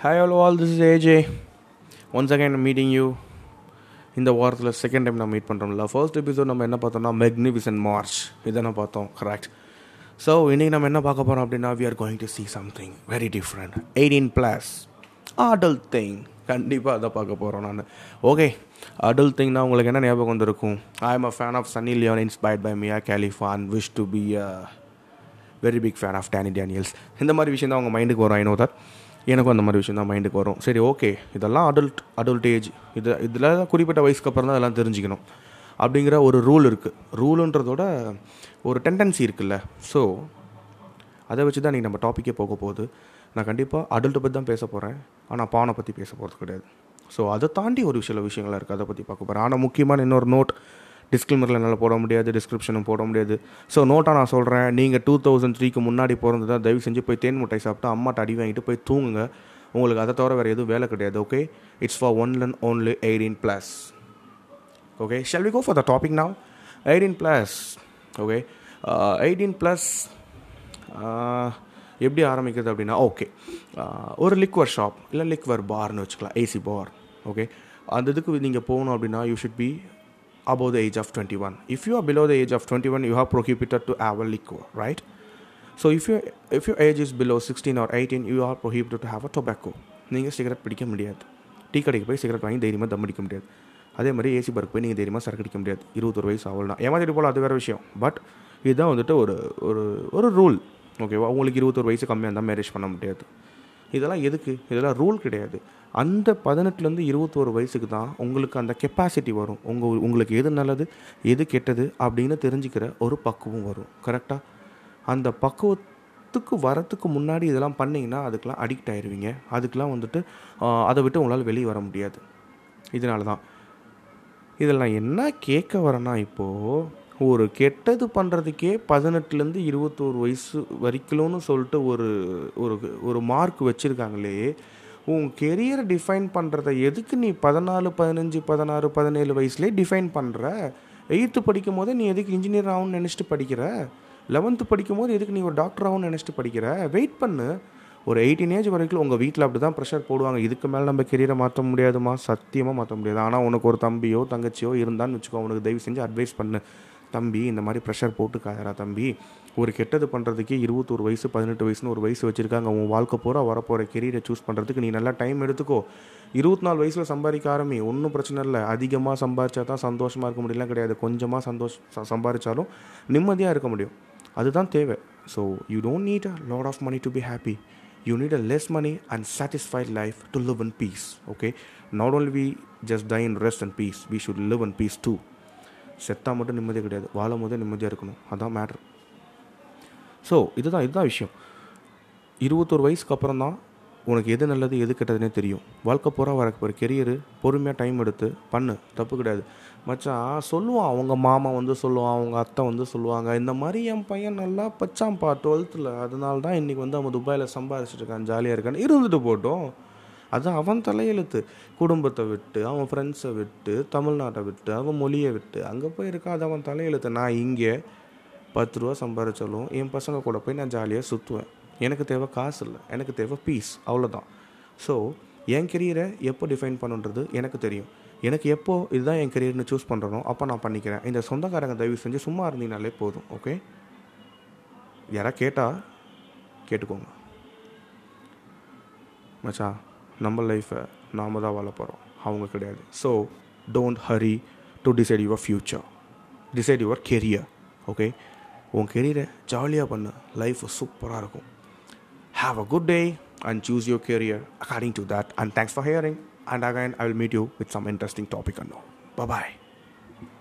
Hi, hello, all. This is AJ. Once again, I'm meeting you. இந்த வாரத்தில் second time நான் meet பண்ணுறோம்ல first episode நம்ம என்ன பார்த்தோம்னா மெக்னிஃபிசன்ட் மார்ச் இதை நான் பார்த்தோம் கரெக்ட் ஸோ இன்றைக்கி நம்ம என்ன பார்க்க போகிறோம் அப்படின்னா we are going to see something very different eighteen plus adult thing கண்டிப்பாக அதை பார்க்க போகிறோம் நான். ஓகே அடல்ட் திங்னா உங்களுக்கு என்ன ஞாபகம் வந்திருக்கும்? I am a fan of Sunny Leone inspired by Mia Khalifa wish to be a very big fan of Danny Daniels இந்த மாதிரி விஷயம் தான் அவங்க மைண்டுக்கு வரும் ஐ நோ தட் எனக்கும் அந்த மாதிரி விஷயம் தான் மைண்டுக்கு வரும். சரி ஓகே இதெல்லாம் அடல்ட் அடல்ட் ஏஜ் இது இதில் குறிப்பிட்ட வயசுக்கு அப்புறம் தான் அதெல்லாம் தெரிஞ்சுக்கணும். அப்படிங்கிற ஒரு ரூல் இருக்குது ரூலுன்றதோட ஒரு டெண்டன்சி இருக்குல்ல. ஸோ அதை வச்சு தான் நீங்கள் நம்ம டாப்பிக்கே போக போகுது. நான் கண்டிப்பாக அடல்ட்டை பற்றி தான் பேச போகிறேன் ஆனால் பானை பற்றி பேச போகிறது கிடையாது. ஸோ அதை தாண்டி ஒரு சில விஷயங்கள் இருக்குது அதை பற்றி பார்க்க போகிறேன் ஆனால் முக்கியமான இன்னொரு நோட் டிஸ்கிளிமரில் என்னால் போட முடியாது டிஸ்கிரிப்ஷனும் போட முடியாது. ஸோ நோட்டாக நான் சொல்கிறேன் நீங்கள் டூ தௌசண்ட் த்ரீக்கு முன்னாடி பிறந்ததா தயவு செஞ்சு போய் தேன் முட்டை சாப்பிட்டு அம்மாட்ட அடி வாங்கிட்டு போய் தூங்குங்க. உங்களுக்கு அதை தவிர வேறு எதுவும் வேலை கிடையாது okay it's for one and only eighteen plus okay shall we go for the topic now eighteen plus okay eighteen plus எப்படி ஆரம்பிக்கிறது அப்படின்னா ஓகே uh, ஒரு லிக்வர் ஷாப் இல்லை லிக்வர் பார்னு வச்சுக்கலாம் ஏசி பார் ஓகே அந்த இதுக்கு நீங்கள் போகணும் அப்படின்னா you should be above the age of 21 if you are below the age of 21 you are prohibited to have a liquor right? So if you if your age is below 16 or 18 you are prohibited to have a tobacco. நீங்கள் cigarette பிடிக்க முடியாது. Tea கடைக்கு போய் cigarette வாங்கி தைரியமாக தம் அடிக்க முடியாது. அதே மாதிரி ஏசி பார்க்கு போய் நீங்கள் தைரியமாக சரக்கு அடிக்க முடியாது. இருபத்தொரு வயசு ஆகலாம் ஏமாத்திட்டு போகலாம் அது வேறு விஷயம். பட் இதுதான் வந்துட்டு ஒரு ஒரு ஒரு ரூல் ஓகேவா உங்களுக்கு இருபத்தொரு வயசு கம்மியாக இருந்தால் மேரேஜ் பண்ண முடியாது. இதெல்லாம் எதுக்கு? இதெல்லாம் ரூல் கிடையாது. அந்த பதினெட்டுலேருந்து இருபத்தோரு வயசுக்கு தான் உங்களுக்கு அந்த கெப்பாசிட்டி வரும். உங்கள் உங்களுக்கு எது நல்லது எது கெட்டது அப்படின்னு தெரிஞ்சுக்கிற ஒரு பக்குவம் வரும். கரெக்டாக அந்த பக்குவத்துக்கு வரத்துக்கு முன்னாடி இதெல்லாம் பண்ணிங்கன்னா அதுக்கெலாம் அடிக்ட் ஆயிடுவீங்க அதுக்கெலாம் வந்துட்டு அதை விட்டு உங்களால் வெளியே வர முடியாது. இதனால தான் இதெல்லாம் என்ன கேட்க வரேன்னா இப்போது ஒரு கெட்டது பண்ணுறதுக்கே பதினெட்டுலேருந்து இருபத்தோரு வயசு வரைக்கும்னு சொல்லிட்டு ஒரு ஒரு ஒரு மார்க் வச்சுருக்காங்களே. உன் கெரியரை டிஃபைன் பண்ணுறத எதுக்கு நீ பதினாலு பதினஞ்சு பதினாறு பதினேழு வயசுலேயே டிஃபைன் பண்ணுற எயித்து படிக்கும் போதே நீ எதுக்கு இன்ஜினியர் ஆகும்னு நினச்சிட்டு படிக்கிற? லெவன்த்து படிக்கும் போது எதுக்கு நீ ஒரு டாக்டர் ஆகும்னு நினச்சிட்டு படிக்கிற? வெயிட் பண்ணு. ஒரு எயிட்டீன் ஏஜ் வரைக்கும் உங்கள் வீட்டில் அப்படி தான் ப்ரெஷர் போடுவாங்க. இதுக்கு மேலே நம்ம கெரியரை மாற்ற முடியாதுமா? சத்தியமாக மாற்ற முடியாது. ஆனால் உனக்கு ஒரு தம்பியோ தங்கச்சியோ இருந்தான்னு வச்சுக்கோ உனக்கு தயவு செஞ்சு அட்வைஸ் பண்ணு. தம்பி இந்த மாதிரி ப்ரெஷர் போட்டுக்காதரா தம்பி. ஒரு கெட்டது பண்ணுறதுக்கே இருபத்தோரு வயசு பதினெட்டு வயசுன்னு ஒரு வயசு வச்சுருக்காங்க. உன் வாழ்க்கை பூரா வரப்போகிற கெரியரை சூஸ் பண்ணுறதுக்கு நீ நல்லா டைம் எடுத்துக்கோ. இருபத்தி நாலு வயசில் சம்பாதிக்க ஆரம்பி. ஒன்றும் பிரச்சனை இல்லை. அதிகமாக சம்பாதிச்சா தான் சந்தோஷமாக இருக்க முடியலாம் கிடையாது. கொஞ்சமாக சந்தோஷம் சம்பாதிச்சாலும் நிம்மதியாக இருக்க முடியும். அதுதான் தேவை. So you don't need a lot of money to be happy you need a less money and satisfied life to live in peace okay not only we just die in rest and peace we should live in peace too செத்தாக மட்டும் நிம்மதியாக கிடையாது. வாழும் போதே நிம்மதியாக இருக்கணும். அதுதான் matter so இதுதான் இதுதான் விஷயம். இருபத்தோரு வயசுக்கு அப்புறம் தான் உனக்கு எது நல்லது எது கெட்டதுனே தெரியும். வாழ்க்கை பூரா வர ஒரு கெரியரு பொறுமையாக டைம் எடுத்து பண்ணு. தப்பு கிடையாது. மச்சான் சொல்லுவான். அவங்க மாமா வந்து சொல்லுவான் அவங்க அத்தை வந்து சொல்லுவாங்க. இந்த மாதிரி என் பையன் நல்லா பச்சான்ப்பா டுவெல்த்தில் அதனால தான் இன்றைக்கி வந்து அவன் துபாயில் சம்பாதிச்சிட்டு இருக்கான் ஜாலியாக இருக்கான்னு இருந்துட்டு போட்டோம். அது அவன் தலையெழுத்து. குடும்பத்தை விட்டு அவன் ஃப்ரெண்ட்ஸை விட்டு தமிழ்நாட்டை விட்டு அவன் மொழியை விட்டு அங்கே போய் இருக்கா அது அவன் தலையெழுத்து. நான் இங்கே பத்து ரூபா சம்பாதிச்சாலும் என் பசங்க கூட போய் நான் ஜாலியாக சுற்றுவேன் எனக்கு தேவை காசு இல்லை எனக்கு தேவை பீஸ் அவ்வளோதான் ஸோ என் கெரியரை எப்போ டிஃபைன் பண்ணுன்றது எனக்கு தெரியும். எனக்கு எப்போ இதுதான் என் கெரியர்னு சூஸ் பண்ணுறனோ அப்போ நான் பண்ணிக்கிறேன். இந்த சொந்தக்காரங்க தயவு செஞ்சு சும்மா இருந்தீங்கனாலே போதும் ஓகே யாராக கேட்டால் கேட்டுக்கோங்க. மச்சா நம்ம லைஃப்பை நாம் தான் வாழ போகிறோம் அவங்க கிடையாது. So don't hurry to decide your future decide your career okay உன் கெரியரை ஜாலியாக பண்ணு. லைஃப் சூப்பராக இருக்கும். Have a good day and choose your career according to that and thanks for hearing and again I will meet you with some interesting topic and bye